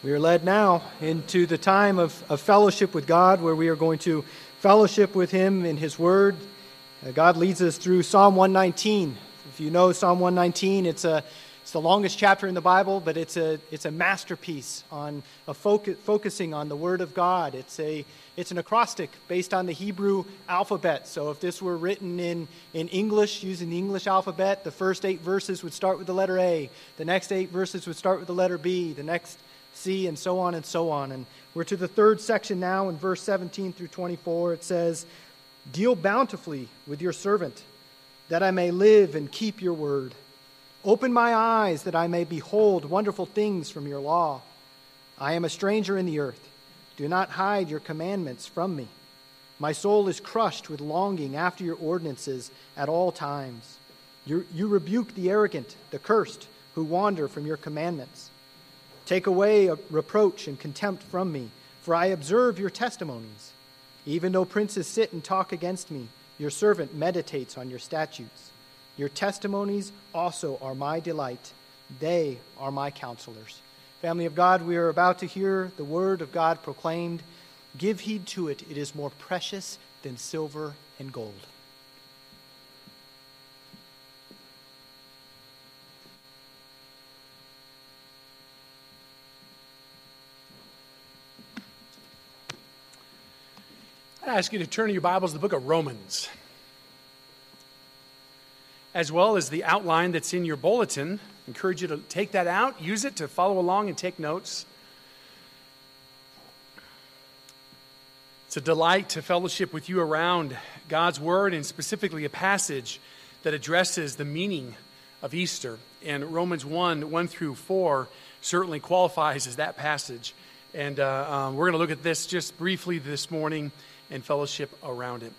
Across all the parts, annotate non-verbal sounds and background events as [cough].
We are led now into the time of, of fellowship with God where we are going to fellowship with Him in His Word. Uh, God leads us through Psalm 119. If you know Psalm 119, it's, a, it's the longest chapter in the Bible, but it's a, it's a masterpiece on a focus, focusing on the Word of God. It's, a, it's an acrostic based on the Hebrew alphabet. So if this were written in, in English using the English alphabet, the first eight verses would start with the letter A, the next eight verses would start with the letter B, the next C, and so on and so on. And we're to the third section now in verse 17 through 24. It says, Deal bountifully with your servant, that I may live and keep your word. Open my eyes, that I may behold wonderful things from your law. I am a stranger in the earth. Do not hide your commandments from me. My soul is crushed with longing after your ordinances at all times. You, you rebuke the arrogant, the cursed, who wander from your commandments. Take away reproach and contempt from me, for I observe your testimonies. Even though princes sit and talk against me, your servant meditates on your statutes. Your testimonies also are my delight. They are my counselors. Family of God, we are about to hear the word of God proclaimed. Give heed to it, it is more precious than silver and gold. I ask you to turn to your Bibles the book of Romans, as well as the outline that's in your bulletin. I encourage you to take that out, use it to follow along and take notes. It's a delight to fellowship with you around God's Word and specifically a passage that addresses the meaning of Easter. And Romans 1 1 through 4 certainly qualifies as that passage. And uh, um, we're going to look at this just briefly this morning and fellowship around it.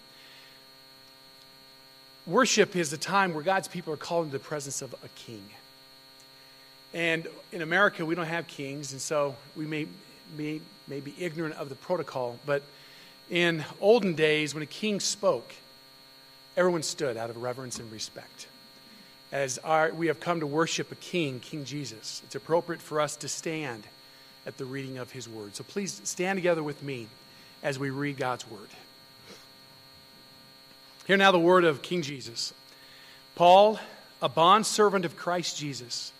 Worship is a time where God's people are called into the presence of a king. And in America, we don't have kings, and so we may, may, may be ignorant of the protocol. But in olden days, when a king spoke, everyone stood out of reverence and respect. As our, we have come to worship a king, King Jesus, it's appropriate for us to stand at the reading of his word. So please stand together with me as we read God's word. Hear now the word of King Jesus. Paul, a bondservant of Christ Jesus,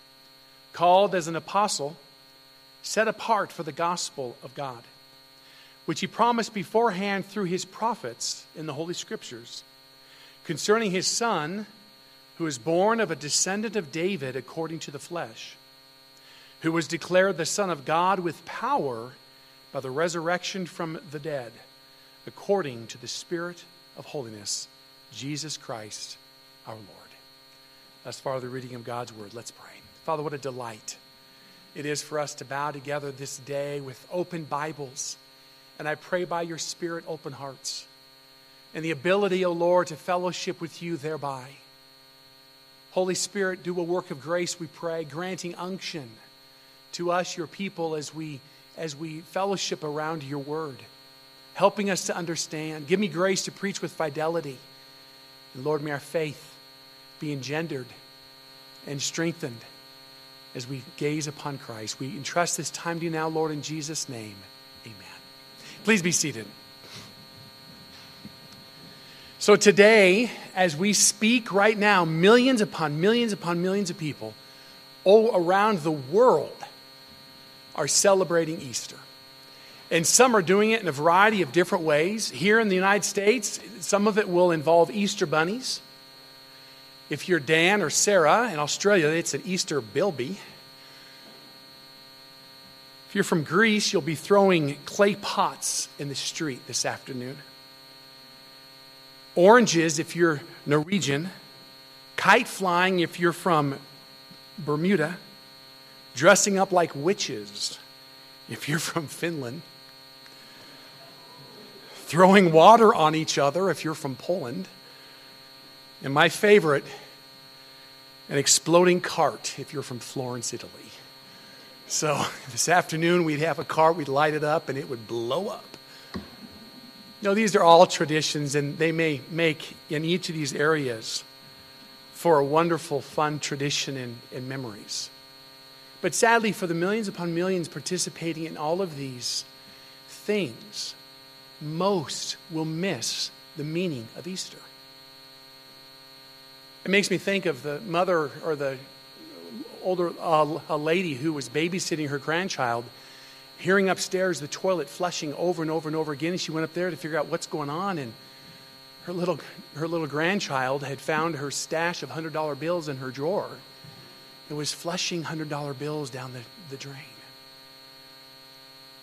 called as an apostle, set apart for the gospel of God, which he promised beforehand through his prophets in the Holy Scriptures, concerning his Son, who is born of a descendant of David according to the flesh, who was declared the Son of God with power by the resurrection from the dead, according to the Spirit of holiness, Jesus Christ our Lord. Thus far, the reading of God's word. Let's pray. Father, what a delight it is for us to bow together this day with open Bibles. And I pray by your Spirit, open hearts, and the ability, O Lord, to fellowship with you thereby. Holy Spirit, do a work of grace, we pray, granting unction to us, your people, as we as we fellowship around your word, helping us to understand. Give me grace to preach with fidelity. And Lord, may our faith be engendered and strengthened as we gaze upon Christ. We entrust this time to you now, Lord, in Jesus' name. Amen. Please be seated. So, today, as we speak right now, millions upon millions upon millions of people all around the world are celebrating Easter. And some are doing it in a variety of different ways. Here in the United States, some of it will involve Easter bunnies. If you're Dan or Sarah in Australia, it's an Easter bilby. If you're from Greece, you'll be throwing clay pots in the street this afternoon. Oranges if you're Norwegian. Kite flying if you're from Bermuda dressing up like witches if you're from Finland, throwing water on each other if you're from Poland, and my favorite, an exploding cart if you're from Florence, Italy. So [laughs] this afternoon we'd have a cart, we'd light it up, and it would blow up. You know, these are all traditions, and they may make in each of these areas for a wonderful, fun tradition and, and memories. But sadly, for the millions upon millions participating in all of these things, most will miss the meaning of Easter. It makes me think of the mother or the older uh, a lady who was babysitting her grandchild, hearing upstairs the toilet flushing over and over and over again. And she went up there to figure out what's going on. And her little, her little grandchild had found her stash of $100 bills in her drawer and was flushing $100 bills down the, the drain.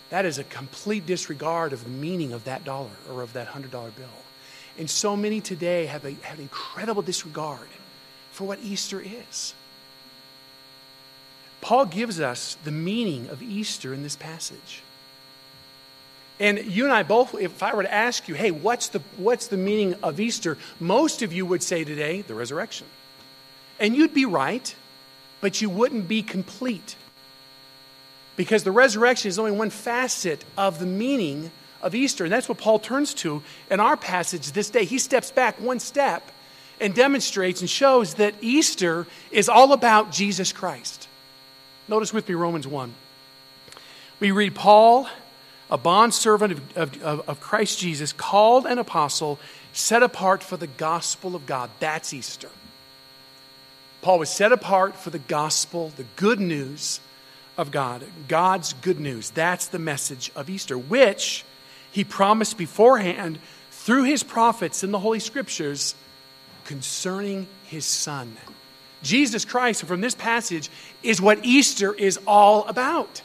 That is a complete disregard of the meaning of that dollar or of that $100 bill. And so many today have, a, have incredible disregard for what Easter is. Paul gives us the meaning of Easter in this passage. And you and I both, if I were to ask you, hey, what's the, what's the meaning of Easter? Most of you would say today, the resurrection. And you'd be right, but you wouldn't be complete. Because the resurrection is only one facet of the meaning of Easter. And that's what Paul turns to in our passage this day. He steps back one step and demonstrates and shows that Easter is all about Jesus Christ. Notice with me Romans 1. We read Paul, a bondservant of, of, of Christ Jesus, called an apostle, set apart for the gospel of God. That's Easter. Paul was set apart for the gospel, the good news of God. God's good news. That's the message of Easter, which he promised beforehand through his prophets in the Holy Scriptures concerning his son. Jesus Christ, from this passage, is what Easter is all about.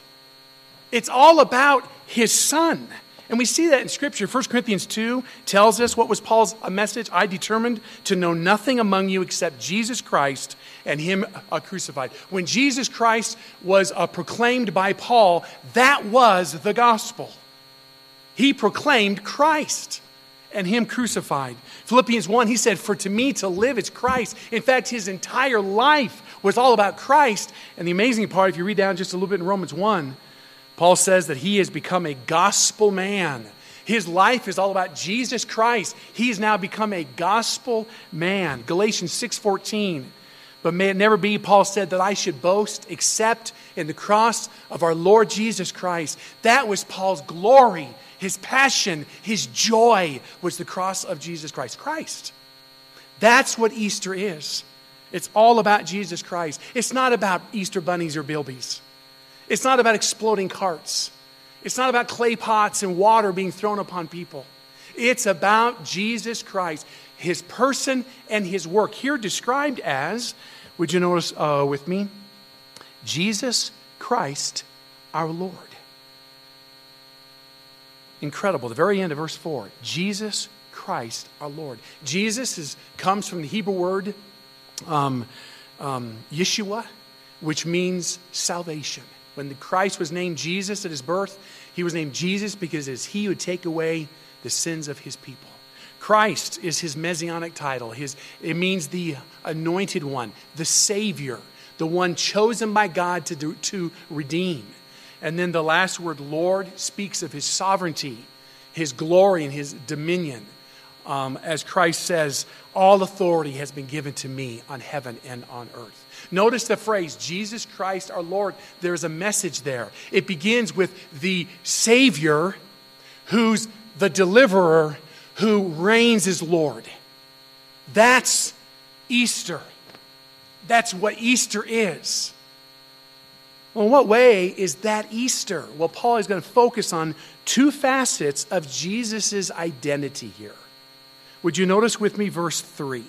It's all about his son. And we see that in Scripture. 1 Corinthians 2 tells us what was Paul's message? I determined to know nothing among you except Jesus Christ and Him uh, crucified. When Jesus Christ was uh, proclaimed by Paul, that was the gospel. He proclaimed Christ and Him crucified. Philippians 1, he said, For to me to live is Christ. In fact, his entire life was all about Christ. And the amazing part, if you read down just a little bit in Romans 1, Paul says that he has become a gospel man. His life is all about Jesus Christ. He has now become a gospel man. Galatians 6:14. But may it never be, Paul said, that I should boast except in the cross of our Lord Jesus Christ. That was Paul's glory, his passion, his joy was the cross of Jesus Christ. Christ. That's what Easter is. It's all about Jesus Christ. It's not about Easter bunnies or bilbies. It's not about exploding carts. It's not about clay pots and water being thrown upon people. It's about Jesus Christ, his person and his work. Here described as, would you notice uh, with me? Jesus Christ our Lord. Incredible. The very end of verse 4 Jesus Christ our Lord. Jesus is, comes from the Hebrew word um, um, Yeshua, which means salvation. When Christ was named Jesus at his birth, he was named Jesus because it is he who would take away the sins of his people. Christ is his messianic title. His, it means the anointed one, the Savior, the one chosen by God to, do, to redeem. And then the last word, Lord, speaks of his sovereignty, his glory, and his dominion. Um, as Christ says, all authority has been given to me on heaven and on earth. Notice the phrase, Jesus Christ our Lord. There's a message there. It begins with the Savior, who's the deliverer, who reigns as Lord. That's Easter. That's what Easter is. Well, in what way is that Easter? Well, Paul is going to focus on two facets of Jesus' identity here. Would you notice with me verse 3?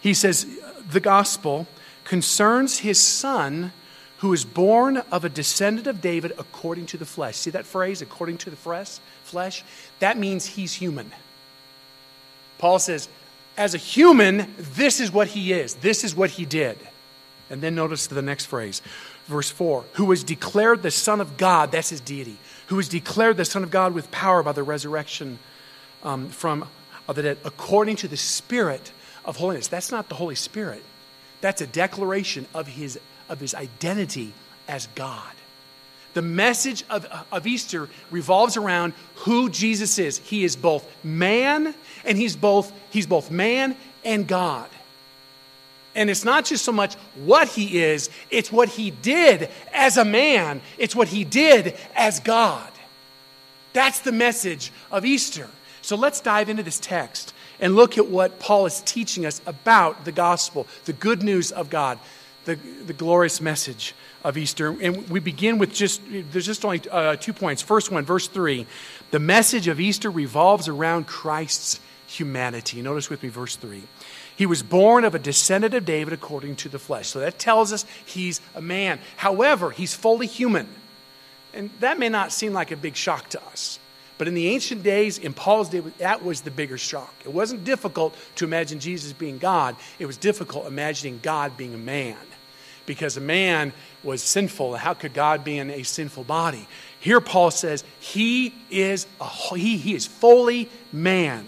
He says, The gospel concerns his son who is born of a descendant of David according to the flesh. See that phrase, according to the flesh? That means he's human. Paul says, as a human, this is what he is, this is what he did. And then notice the next phrase, verse 4 who was declared the Son of God, that's his deity, who was declared the Son of God with power by the resurrection um, from the dead, according to the Spirit of holiness. That's not the Holy Spirit. That's a declaration of his, of his identity as God. The message of, of Easter revolves around who Jesus is. He is both man and he's both, he's both man and God. And it's not just so much what he is, it's what he did as a man, it's what he did as God. That's the message of Easter. So let's dive into this text and look at what Paul is teaching us about the gospel, the good news of God, the, the glorious message of Easter. And we begin with just, there's just only uh, two points. First one, verse 3. The message of Easter revolves around Christ's humanity. Notice with me verse 3. He was born of a descendant of David according to the flesh. So that tells us he's a man. However, he's fully human. And that may not seem like a big shock to us. But in the ancient days, in Paul's day, that was the bigger shock. It wasn't difficult to imagine Jesus being God, it was difficult imagining God being a man. Because a man was sinful. How could God be in a sinful body? Here, Paul says he is, a, he, he is fully man.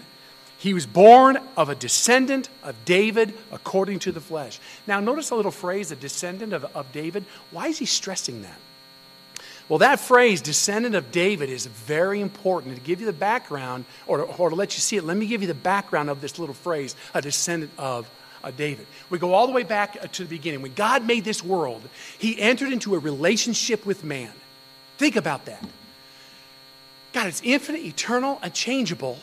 He was born of a descendant of David according to the flesh. Now, notice a little phrase, a descendant of, of David. Why is he stressing that? Well, that phrase, descendant of David, is very important. To give you the background, or, or to let you see it, let me give you the background of this little phrase, a descendant of uh, David. We go all the way back uh, to the beginning. When God made this world, he entered into a relationship with man. Think about that. God is infinite, eternal, unchangeable.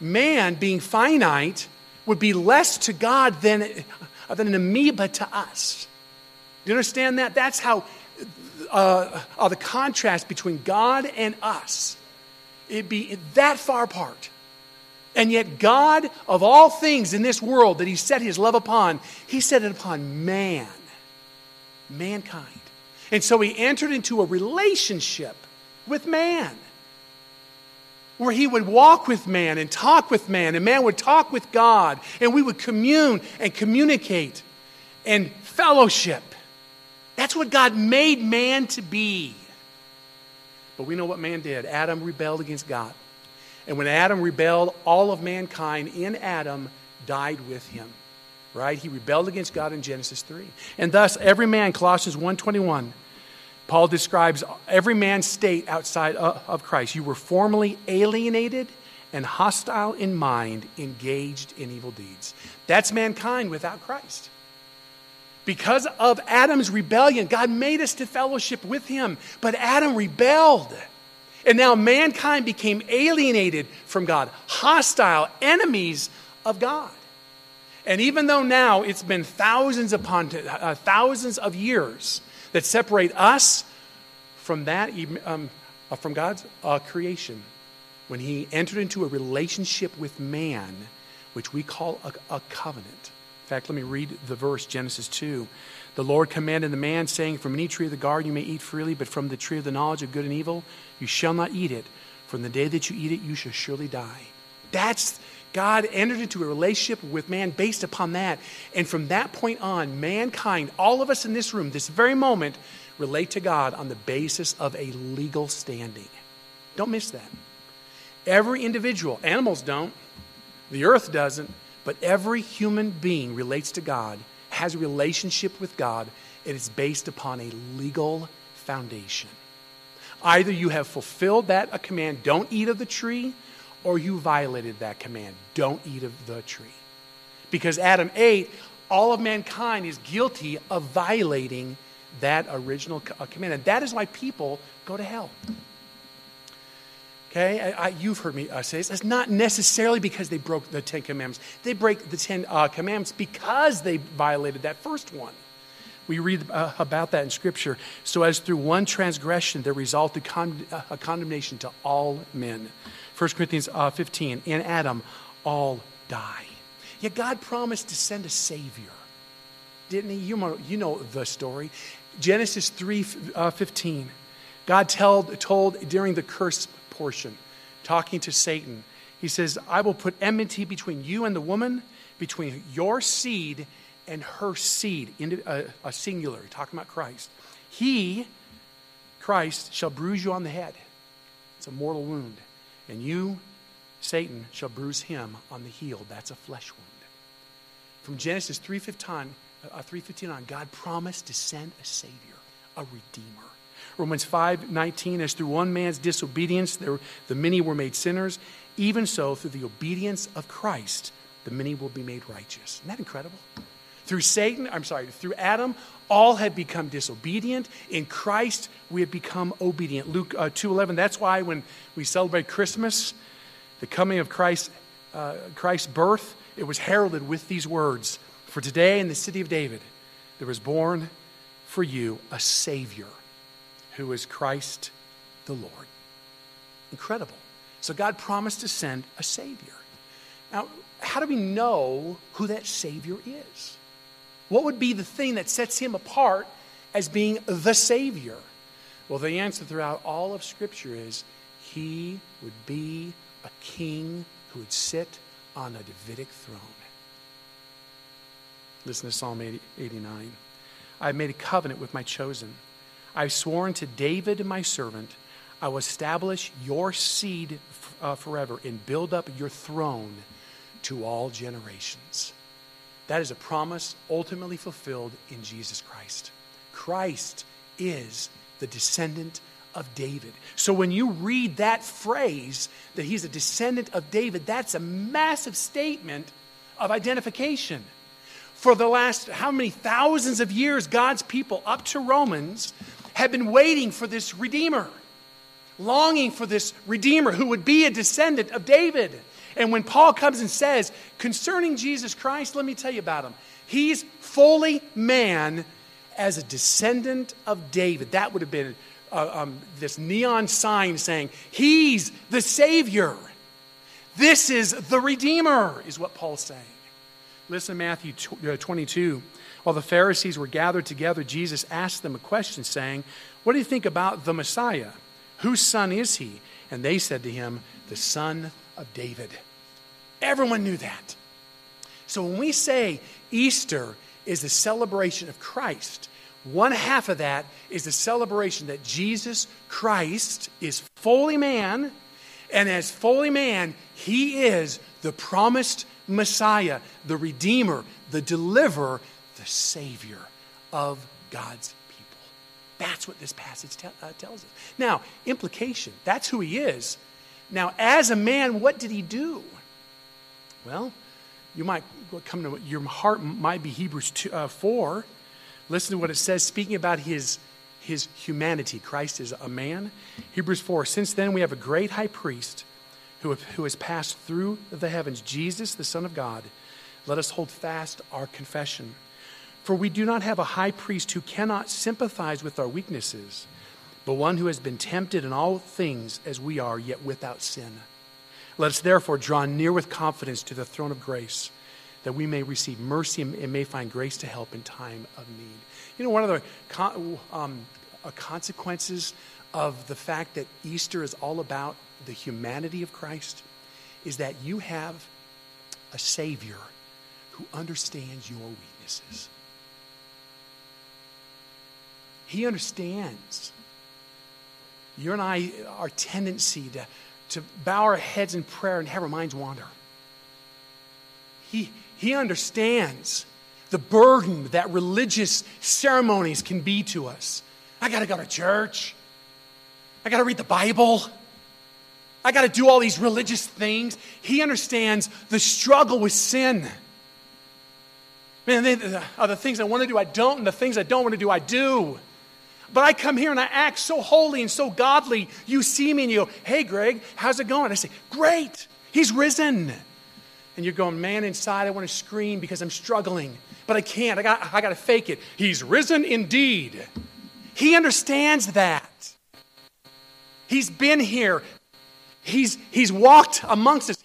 Man, being finite, would be less to God than, uh, than an amoeba to us. Do you understand that? That's how uh, uh, the contrast between God and us. It'd be that far apart. And yet, God, of all things in this world that He set His love upon, He set it upon man, mankind. And so He entered into a relationship with man where He would walk with man and talk with man, and man would talk with God, and we would commune and communicate and fellowship. That's what God made man to be. But we know what man did. Adam rebelled against God. And when Adam rebelled, all of mankind in Adam died with him. Right? He rebelled against God in Genesis 3. And thus every man Colossians 1:21 Paul describes every man's state outside of Christ. You were formerly alienated and hostile in mind, engaged in evil deeds. That's mankind without Christ. Because of Adam's rebellion, God made us to fellowship with him. But Adam rebelled. And now mankind became alienated from God, hostile, enemies of God. And even though now it's been thousands upon uh, thousands of years that separate us from that, um, uh, from God's uh, creation, when He entered into a relationship with man, which we call a, a covenant In fact, let me read the verse, Genesis 2. The Lord commanded the man, saying, From any tree of the garden you may eat freely, but from the tree of the knowledge of good and evil you shall not eat it. From the day that you eat it, you shall surely die. That's God entered into a relationship with man based upon that. And from that point on, mankind, all of us in this room, this very moment, relate to God on the basis of a legal standing. Don't miss that. Every individual, animals don't, the earth doesn't, but every human being relates to God, has a relationship with God, it is based upon a legal foundation. Either you have fulfilled that a command, don't eat of the tree, or you violated that command, don't eat of the tree. Because Adam ate, all of mankind is guilty of violating that original command. And that is why people go to hell. Okay, I, I, you've heard me uh, say this. It's not necessarily because they broke the Ten Commandments. They break the Ten uh, Commandments because they violated that first one. We read uh, about that in Scripture. So, as through one transgression there resulted con- a condemnation to all men. 1 Corinthians uh, 15, in Adam all die. Yet God promised to send a Savior. Didn't He? You know, you know the story. Genesis 3 uh, 15. God told, told during the curse portion, talking to Satan. He says, I will put enmity between you and the woman, between your seed and her seed, in a, a singular, talking about Christ. He, Christ, shall bruise you on the head. It's a mortal wound. And you, Satan, shall bruise him on the heel. That's a flesh wound. From Genesis 3.15, uh, 3.15 on, God promised to send a Savior, a Redeemer. Romans 5 19, as through one man's disobedience there, the many were made sinners, even so, through the obedience of Christ, the many will be made righteous. Isn't that incredible? Through Satan, I'm sorry, through Adam, all have become disobedient. In Christ, we have become obedient. Luke uh, 2.11, that's why when we celebrate Christmas, the coming of Christ, uh, Christ's birth, it was heralded with these words, For today in the city of David, there was born for you a Savior who is Christ the Lord. Incredible. So God promised to send a Savior. Now, how do we know who that Savior is? What would be the thing that sets him apart as being the Savior? Well, the answer throughout all of Scripture is he would be a king who would sit on a Davidic throne. Listen to Psalm 80, 89. I have made a covenant with my chosen. I've sworn to David, my servant, I will establish your seed uh, forever and build up your throne to all generations. That is a promise ultimately fulfilled in Jesus Christ. Christ is the descendant of David. So when you read that phrase that he's a descendant of David, that's a massive statement of identification. For the last how many thousands of years, God's people up to Romans have been waiting for this Redeemer, longing for this Redeemer who would be a descendant of David. And when Paul comes and says, concerning Jesus Christ, let me tell you about him. He's fully man as a descendant of David. That would have been uh, um, this neon sign saying, He's the Savior. This is the Redeemer, is what Paul's saying. Listen to Matthew uh, 22. While the Pharisees were gathered together, Jesus asked them a question, saying, What do you think about the Messiah? Whose son is he? And they said to him, The son of David. Everyone knew that. So when we say Easter is the celebration of Christ, one half of that is the celebration that Jesus Christ is fully man, and as fully man, he is the promised Messiah, the Redeemer, the Deliverer, the Savior of God's people. That's what this passage te- uh, tells us. Now, implication that's who he is. Now, as a man, what did he do? Well, you might come to your heart might be Hebrews 2, uh, 4. Listen to what it says, speaking about his, his humanity. Christ is a man. Hebrews 4 Since then, we have a great high priest who, who has passed through the heavens, Jesus, the Son of God. Let us hold fast our confession. For we do not have a high priest who cannot sympathize with our weaknesses but one who has been tempted in all things as we are, yet without sin. Let us therefore draw near with confidence to the throne of grace, that we may receive mercy and may find grace to help in time of need. You know, one of the um, uh, consequences of the fact that Easter is all about the humanity of Christ is that you have a Savior who understands your weaknesses. He understands you and I, our tendency to, to bow our heads in prayer and have our minds wander. He, he understands the burden that religious ceremonies can be to us. I got to go to church. I got to read the Bible. I got to do all these religious things. He understands the struggle with sin. Man, they, the, the things I want to do, I don't, and the things I don't want to do, I do. But I come here and I act so holy and so godly. You see me and you go, Hey, Greg, how's it going? I say, Great, he's risen. And you're going, Man, inside I want to scream because I'm struggling, but I can't. I got, I got to fake it. He's risen indeed. He understands that. He's been here, he's, he's walked amongst us.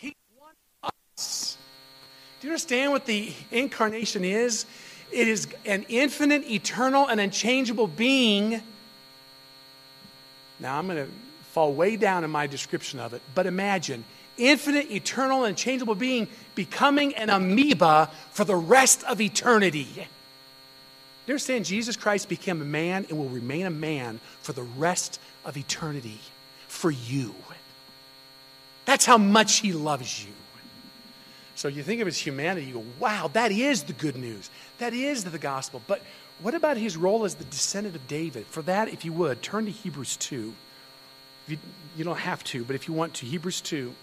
Us. Do you understand what the incarnation is? It is an infinite, eternal, and unchangeable being. Now, I'm going to fall way down in my description of it, but imagine infinite, eternal, and unchangeable being becoming an amoeba for the rest of eternity. You understand? Jesus Christ became a man and will remain a man for the rest of eternity for you. That's how much he loves you. So you think of his humanity, you go, wow, that is the good news. That is the gospel. But what about his role as the descendant of David? For that, if you would, turn to Hebrews 2. You, you don't have to, but if you want to, Hebrews 2,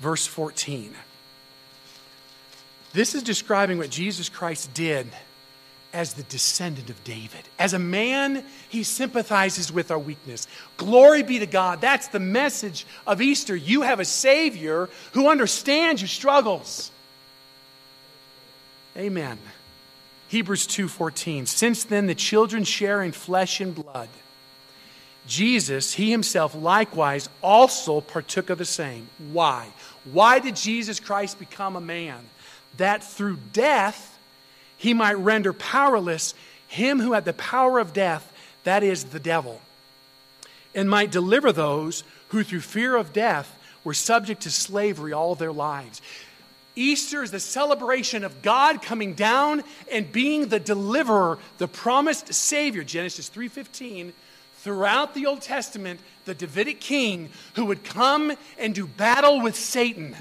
verse 14. This is describing what Jesus Christ did as the descendant of David. As a man, he sympathizes with our weakness. Glory be to God. That's the message of Easter. You have a Savior who understands your struggles. Amen. Hebrews 2:14 Since then the children share in flesh and blood. Jesus, he himself likewise also partook of the same. Why? Why did Jesus Christ become a man? That through death he might render powerless him who had the power of death, that is, the devil, and might deliver those who through fear of death were subject to slavery all their lives. Easter is the celebration of God coming down and being the deliverer, the promised Savior. Genesis 3:15. Throughout the Old Testament, the Davidic king who would come and do battle with Satan.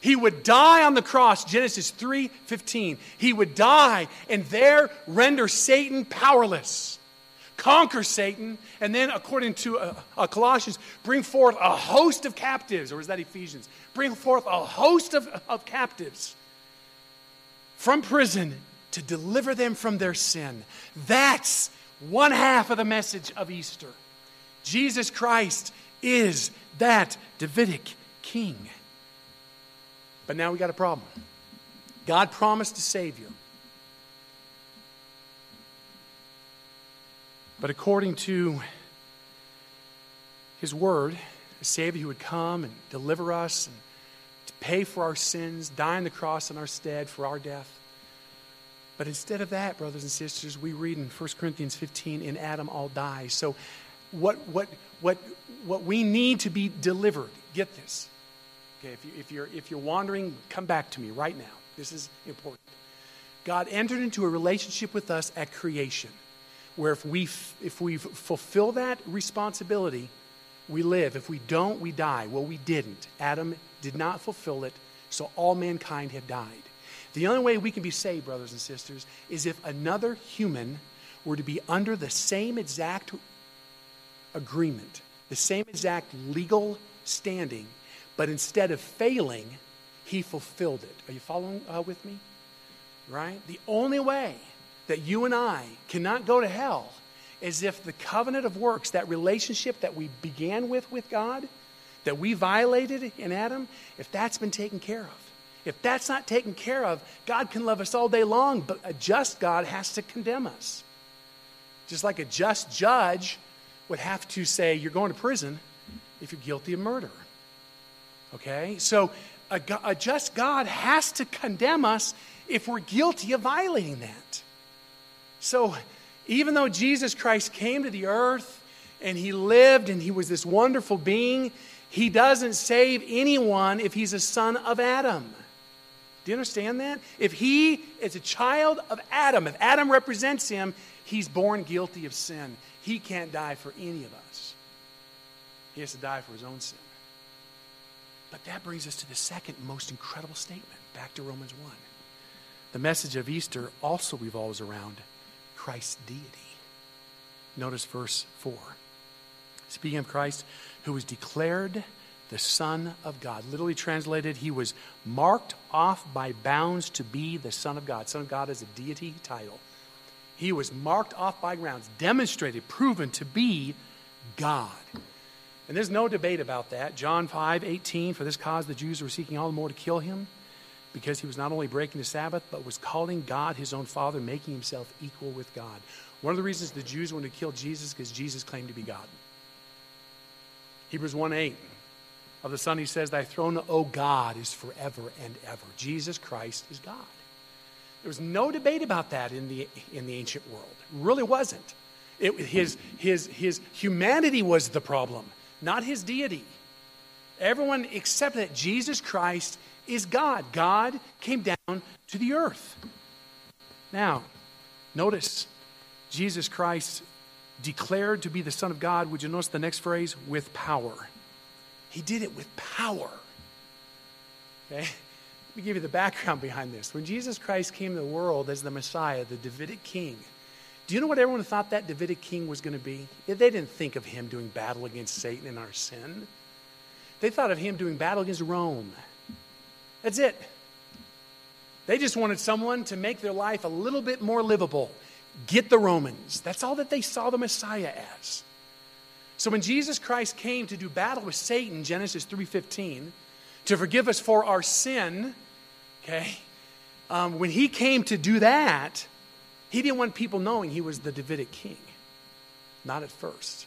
He would die on the cross, Genesis 3:15. He would die and there render Satan powerless. Conquer Satan, and then, according to uh, uh, Colossians, bring forth a host of captives, or is that Ephesians? Bring forth a host of, of captives from prison to deliver them from their sin. That's one half of the message of Easter. Jesus Christ is that Davidic king. But now we got a problem. God promised a Savior. But according to His Word, a Savior who would come and deliver us and to pay for our sins, die on the cross in our stead for our death. But instead of that, brothers and sisters, we read in 1 Corinthians 15, in Adam all die. So what, what, what, what we need to be delivered, get this, Okay, if, you, if, you're, if you're wandering, come back to me right now. This is important. God entered into a relationship with us at creation, where if we, if we fulfill that responsibility, we live. If we don't, we die. Well, we didn't. Adam did not fulfill it, so all mankind had died. The only way we can be saved, brothers and sisters, is if another human were to be under the same exact agreement, the same exact legal standing but instead of failing, he fulfilled it. Are you following uh, with me? Right? The only way that you and I cannot go to hell is if the covenant of works, that relationship that we began with with God, that we violated in Adam, if that's been taken care of. If that's not taken care of, God can love us all day long, but a just God has to condemn us. Just like a just judge would have to say, You're going to prison if you're guilty of murder. Okay? So a, a just God has to condemn us if we're guilty of violating that. So even though Jesus Christ came to the earth and he lived and he was this wonderful being, he doesn't save anyone if he's a son of Adam. Do you understand that? If he is a child of Adam, if Adam represents him, he's born guilty of sin. He can't die for any of us. He has to die for his own sin. But that brings us to the second most incredible statement, back to Romans 1. The message of Easter also revolves around Christ's deity. Notice verse 4. Speaking of Christ, who was declared the Son of God. Literally translated, he was marked off by bounds to be the Son of God. Son of God is a deity title. He was marked off by grounds, demonstrated, proven to be God. And there's no debate about that. John 5 18, for this cause the Jews were seeking all the more to kill him because he was not only breaking the Sabbath, but was calling God his own Father, making himself equal with God. One of the reasons the Jews wanted to kill Jesus because Jesus claimed to be God. Hebrews 1 8. Of the Son, he says, Thy throne, O God, is forever and ever. Jesus Christ is God. There was no debate about that in the, in the ancient world. It really wasn't. It, his, his, his humanity was the problem not his deity. Everyone accepted that Jesus Christ is God. God came down to the earth. Now, notice Jesus Christ declared to be the Son of God. Would you notice the next phrase? With power. He did it with power. Okay? Let me give you the background behind this. When Jesus Christ came to the world as the Messiah, the Davidic king, do you know what everyone thought that Davidic king was going to be? They didn't think of him doing battle against Satan and our sin. They thought of him doing battle against Rome. That's it. They just wanted someone to make their life a little bit more livable. Get the Romans. That's all that they saw the Messiah as. So when Jesus Christ came to do battle with Satan, Genesis 3:15, to forgive us for our sin, okay? Um, when he came to do that, he didn't want people knowing he was the Davidic king. Not at first.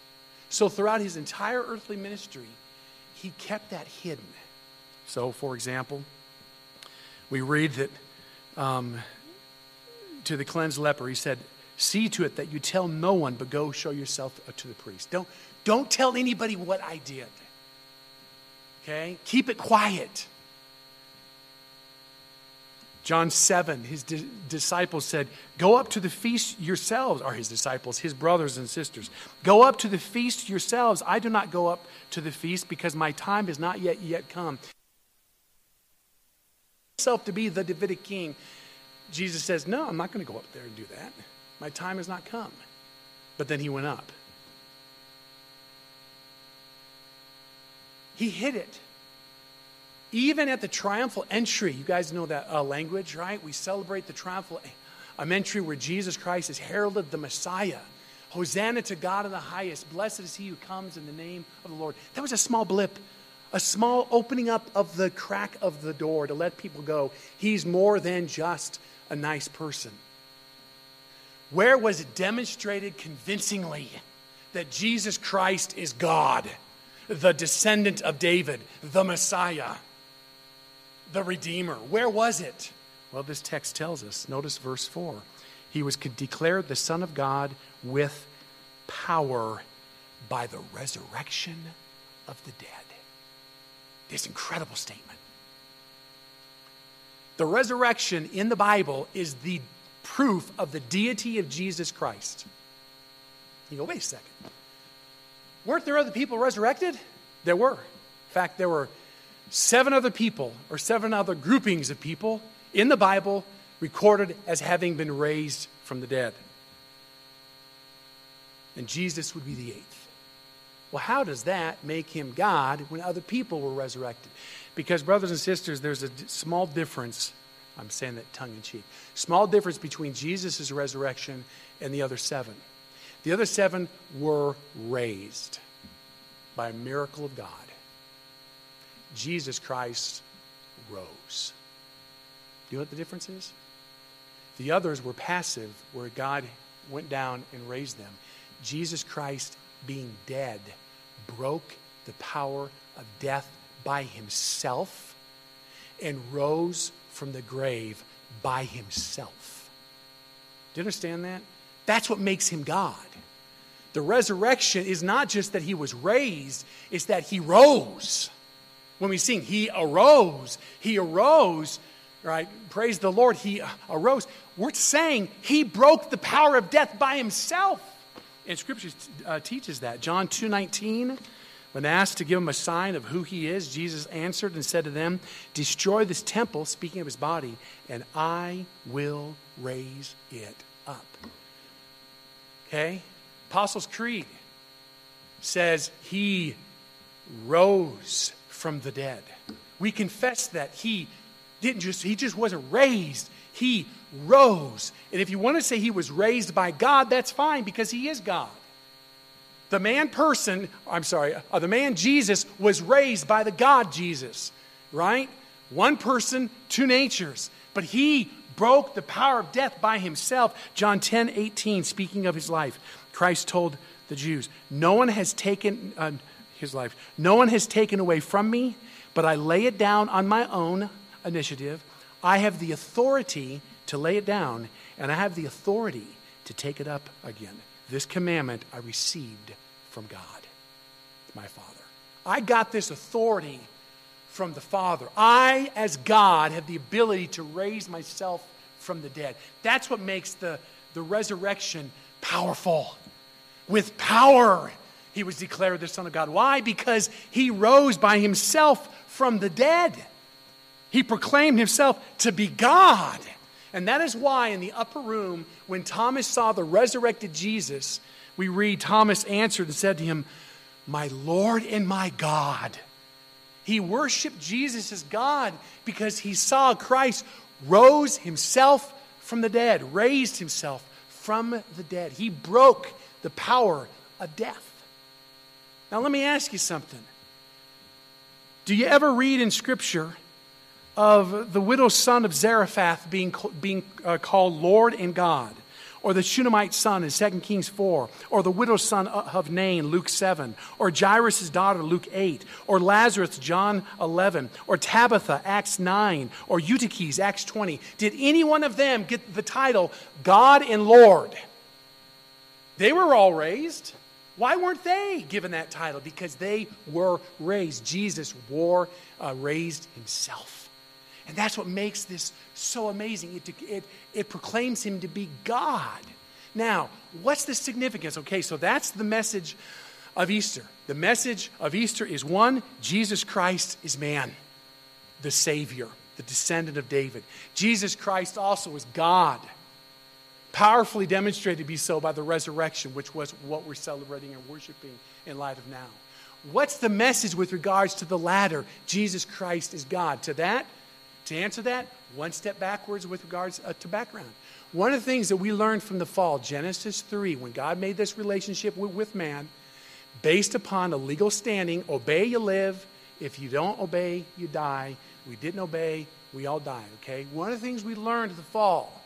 So throughout his entire earthly ministry, he kept that hidden. So, for example, we read that um, to the cleansed leper, he said, See to it that you tell no one, but go show yourself to the priest. Don't, don't tell anybody what I did. Okay? Keep it quiet. John 7, his di- disciples said, Go up to the feast yourselves, are his disciples, his brothers and sisters. Go up to the feast yourselves. I do not go up to the feast because my time has not yet yet come. Self to be the Davidic king. Jesus says, No, I'm not going to go up there and do that. My time has not come. But then he went up. He hid it. Even at the triumphal entry, you guys know that uh, language, right? We celebrate the triumphal um, entry where Jesus Christ is heralded the Messiah. Hosanna to God in the highest. Blessed is he who comes in the name of the Lord. That was a small blip, a small opening up of the crack of the door to let people go. He's more than just a nice person. Where was it demonstrated convincingly that Jesus Christ is God, the descendant of David, the Messiah? the Redeemer. Where was it? Well, this text tells us. Notice verse 4. He was declared the Son of God with power by the resurrection of the dead. This incredible statement. The resurrection in the Bible is the proof of the deity of Jesus Christ. You go, wait a second. Weren't there other people resurrected? There were. In fact, there were seven other people or seven other groupings of people in the Bible recorded as having been raised from the dead. And Jesus would be the eighth. Well, how does that make him God when other people were resurrected? Because, brothers and sisters, there's a small difference. I'm saying that tongue in cheek. Small difference between Jesus' resurrection and the other seven. The other seven were raised by a miracle of God. Jesus Christ rose. Do you know what the difference is? The others were passive, where God went down and raised them. Jesus Christ, being dead, broke the power of death by himself and rose from the grave by himself. Do you understand that? That's what makes him God. The resurrection is not just that he was raised, it's that he rose. When we sing, He arose, He arose, right? Praise the Lord, He arose. We're saying He broke the power of death by Himself. And Scripture uh, teaches that. John 2 19, when asked to give him a sign of who He is, Jesus answered and said to them, Destroy this temple, speaking of His body, and I will raise it up. Okay? Apostles' Creed says He rose from the dead. We confess that he didn't just he just wasn't raised, he rose. And if you want to say he was raised by God, that's fine because he is God. The man person, I'm sorry, uh, the man Jesus was raised by the God Jesus, right? One person, two natures. But he broke the power of death by himself. John 10 18, speaking of his life, Christ told the Jews, No one has taken, uh, his life. No one has taken away from me, but I lay it down on my own initiative. I have the authority to lay it down, and I have the authority to take it up again. This commandment I received from God, my Father. I got this authority from the Father. I, as God, have the ability to raise myself from the dead. That's what makes the, the resurrection powerful. With power he was declared the Son of God. Why? Because he rose by himself from the dead. He proclaimed himself to be God. And that is why in the upper room, when Thomas saw the resurrected Jesus, we read Thomas answered and said to him, My Lord and my God. He worshiped Jesus as God because he saw Christ rose himself from the dead, raised himself from the dead. He broke the power of death. Now, let me ask you something. Do you ever read in Scripture of the widow's son of Zarephath being, being uh, called Lord and God? Or the Shunammite son in 2 Kings 4, or the widow's son of Nain, Luke 7, or Jairus' daughter, Luke 8, or Lazarus, John 11, or Tabitha, Acts 9, or Eutychus, Acts 20. Did any one of them get the title God and Lord? They were all raised. Why weren't they given that title? Because they were raised. Jesus wore, uh, raised himself. And that's what makes this so amazing. It, it, it proclaims him to be God. Now, what's the significance? Okay, so that's the message of Easter. The message of Easter is one, Jesus Christ is man, the Savior, the descendant of David. Jesus Christ also is God powerfully demonstrated to be so by the resurrection, which was what we're celebrating and worshiping in light of now. What's the message with regards to the latter? Jesus Christ is God. To that, to answer that, one step backwards with regards uh, to background. One of the things that we learned from the fall, Genesis 3, when God made this relationship with, with man, based upon a legal standing obey, you live. If you don't obey, you die. We didn't obey, we all died, okay? One of the things we learned at the fall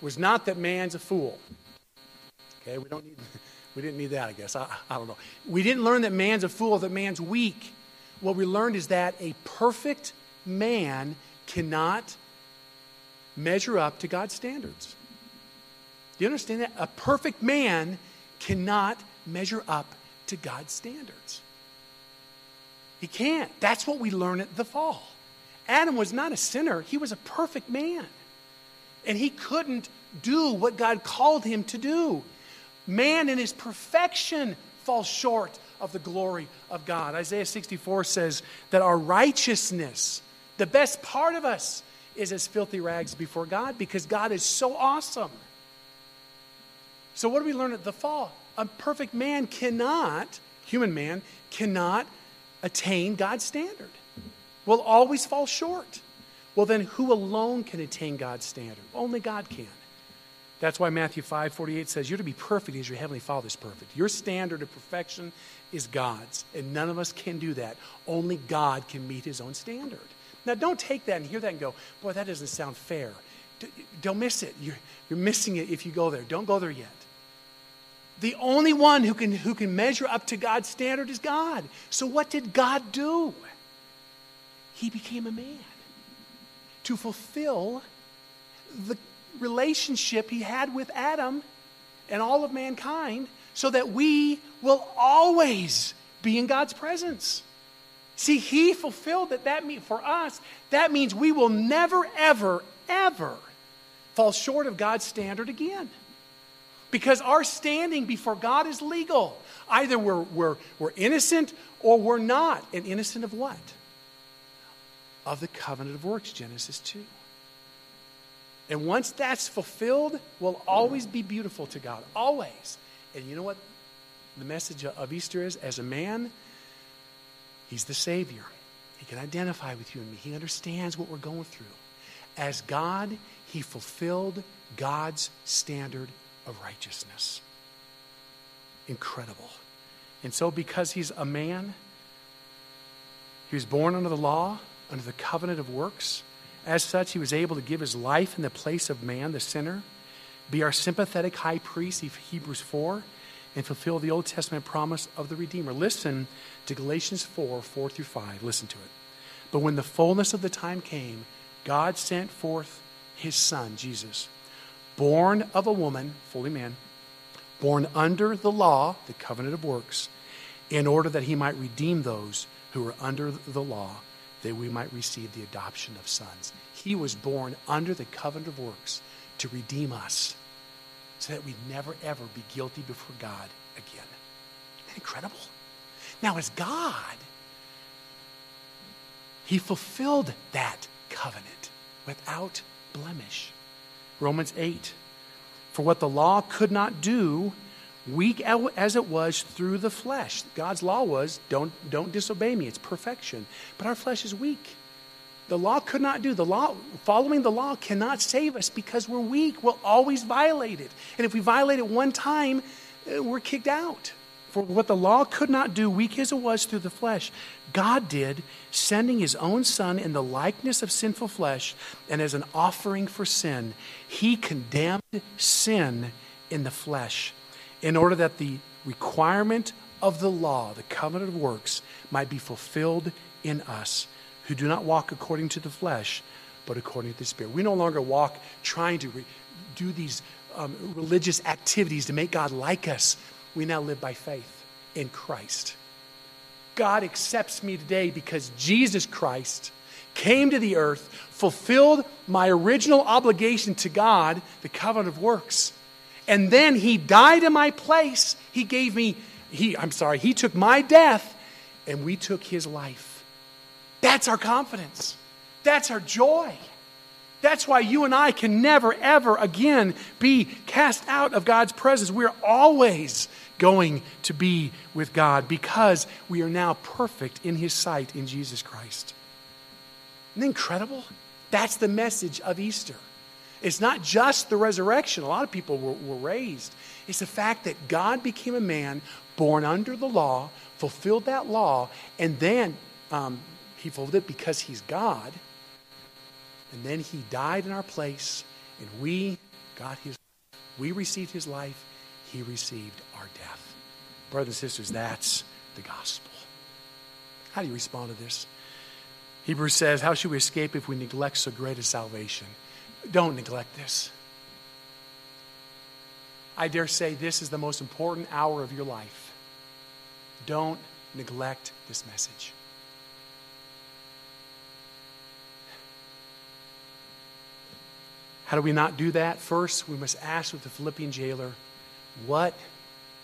was not that man's a fool. Okay, we don't need, [laughs] we didn't need that, I guess. I, I don't know. We didn't learn that man's a fool, that man's weak. What we learned is that a perfect man cannot measure up to God's standards. Do you understand that? A perfect man cannot measure up to God's standards. He can't. That's what we learn at the fall. Adam was not a sinner, he was a perfect man. And he couldn't do what God called him to do. Man in his perfection falls short of the glory of God. Isaiah 64 says that our righteousness, the best part of us, is as filthy rags before God because God is so awesome. So, what do we learn at the fall? A perfect man cannot, human man, cannot attain God's standard, will always fall short. Well, then who alone can attain God's standard? Only God can. That's why Matthew 5 48 says, You're to be perfect as your heavenly Father is perfect. Your standard of perfection is God's, and none of us can do that. Only God can meet his own standard. Now, don't take that and hear that and go, Boy, that doesn't sound fair. Don't miss it. You're, you're missing it if you go there. Don't go there yet. The only one who can, who can measure up to God's standard is God. So, what did God do? He became a man to fulfill the relationship he had with Adam and all of mankind so that we will always be in God's presence. See, he fulfilled that. That mean, for us, that means we will never, ever, ever fall short of God's standard again. Because our standing before God is legal. Either we're, we're, we're innocent or we're not. And innocent of what? of the covenant of works, Genesis 2. And once that's fulfilled, we'll always be beautiful to God. Always. And you know what the message of Easter is? As a man, he's the Savior. He can identify with you and me. He understands what we're going through. As God, he fulfilled God's standard of righteousness. Incredible. And so, because he's a man, he was born under the law, under the covenant of works. As such, he was able to give his life in the place of man, the sinner, be our sympathetic high priest, Hebrews 4, and fulfill the Old Testament promise of the Redeemer. Listen to Galatians 4 4 through 5. Listen to it. But when the fullness of the time came, God sent forth his Son, Jesus, born of a woman, fully man, born under the law, the covenant of works, in order that he might redeem those who were under the law that we might receive the adoption of sons. He was born under the covenant of works to redeem us so that we'd never, ever be guilty before God again. Incredible? Now, as God, He fulfilled that covenant without blemish. Romans 8. For what the law could not do, weak as it was through the flesh. God's law was don't, don't disobey me, it's perfection. But our flesh is weak. The law could not do. The law, following the law cannot save us because we're weak. We'll always violate it. And if we violate it one time, uh, we're kicked out. For what the law could not do, weak as it was through the flesh, God did, sending his own Son in the likeness of sinful flesh, and as an offering for sin, he condemned sin in the flesh, in order that the requirement of the law, the covenant of works, might be fulfilled in us, who do not walk according to the flesh, but according to the Spirit. We no longer walk trying to re- do these um, religious activities to make God like us we now live by faith in Christ. God accepts me today because Jesus Christ came to the earth, fulfilled my original obligation to God, the covenant of works. And then he died in my place. He gave me, he, I'm sorry, he took my death and we took his life. That's our confidence. That's our joy. That's why you and I can never, ever again be cast out of God's presence. We're always going to be with God because we are now perfect in His sight in Jesus Christ. Isn't that incredible? That's the message of Easter. It's not just the resurrection. A lot of people were, were raised. It's the fact that God became a man born under the law, fulfilled that law, and then um, He it because He's God and then he died in our place, and we got his we received his life, he received our death. Brothers and sisters, that's the gospel. How do you respond to this? Hebrews says, How should we escape if we neglect so great a salvation? Don't neglect this. I dare say this is the most important hour of your life. Don't neglect this message. How do we not do that? First, we must ask with the Philippian jailer, What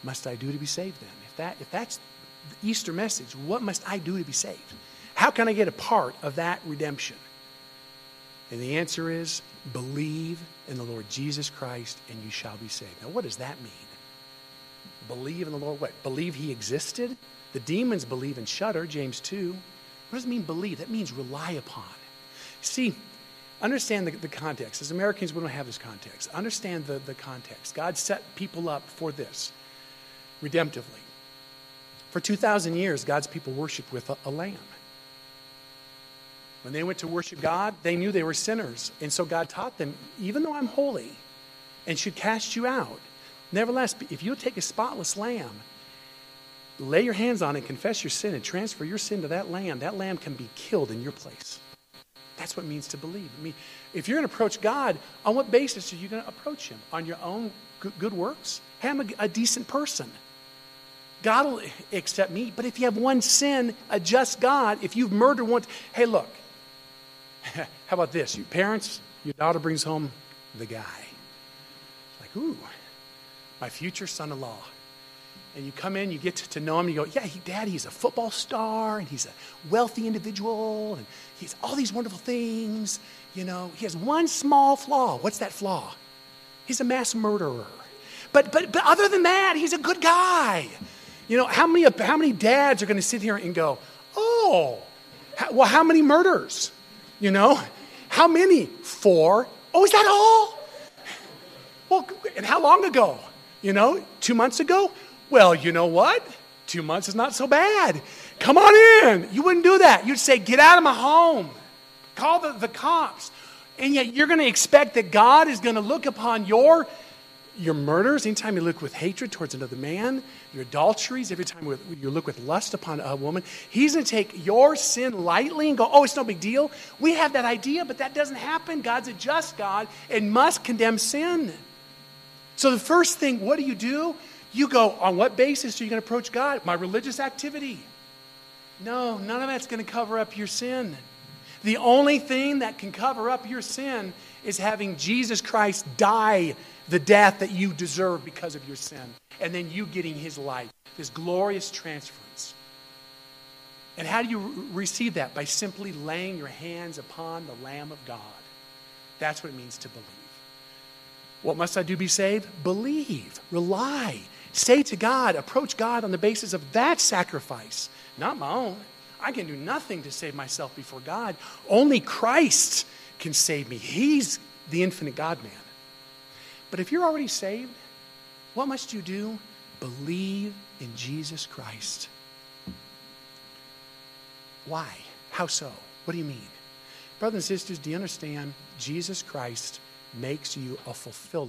must I do to be saved then? If, that, if that's the Easter message, what must I do to be saved? How can I get a part of that redemption? And the answer is believe in the Lord Jesus Christ and you shall be saved. Now, what does that mean? Believe in the Lord what? Believe he existed? The demons believe and shudder, James 2. What does it mean believe? That means rely upon. See, understand the, the, context. As Americans, we don't have this context. Understand the, the context. God set people up for this redemptively. For 2,000 years, God's people worshiped with a, a lamb. When they went to worship God, they knew they were sinners. And so God taught them, even though I'm holy and should cast you out, nevertheless, if you'll take a spotless lamb, lay your hands on it, confess your sin, and transfer your sin to that lamb, that lamb can be killed in your place. That's what it means to believe. I mean, if you're going to approach God, on what basis are you going to approach Him? On your own good works? Hey, I'm a, a decent person. God will accept me. But if you have one sin, a just God, if you've murdered once, hey, look, [laughs] how about this? You parents, your daughter brings home the guy. Like, ooh, my future son in law and you come in, you get to know him, you go, Yeah, he, Dad, he's a football star, and he's a wealthy individual, and he's all these wonderful things. You know, he has one small flaw. What's that flaw? He's a mass murderer. But, but, but other than that, he's a good guy. You know, how many, how many dads are going to sit here and go, Oh, how, well, how many murders? You know, how many? Four. Oh, is that all? Well, and how long ago? You know, two months ago? Well, you know what? Two months is not so bad. Come on in. You wouldn't do that. You'd say, Get out of my home. Call the, the cops. And yet you're going to expect that God is going to look upon your, your murders, anytime you look with hatred towards another man, your adulteries, every time you look with lust upon a woman. He's going to take your sin lightly and go, Oh, it's no big deal. We have that idea, but that doesn't happen. God's a just God and must condemn sin. So the first thing, what do you do? You go, on what basis are you going to approach God? My religious activity. No, none of that's going to cover up your sin. The only thing that can cover up your sin is having Jesus Christ die the death that you deserve because of your sin, and then you getting his life, this glorious transference. And how do you re- receive that? By simply laying your hands upon the Lamb of God. That's what it means to believe. What must I do to be saved? Believe, rely, Say to God, approach God on the basis of that sacrifice, not my own. I can do nothing to save myself before God. Only Christ can save me. He's the infinite God man. But if you're already saved, what must you do? Believe in Jesus Christ. Why? How so? What do you mean? Brothers and sisters, do you understand? Jesus Christ makes you a fulfiller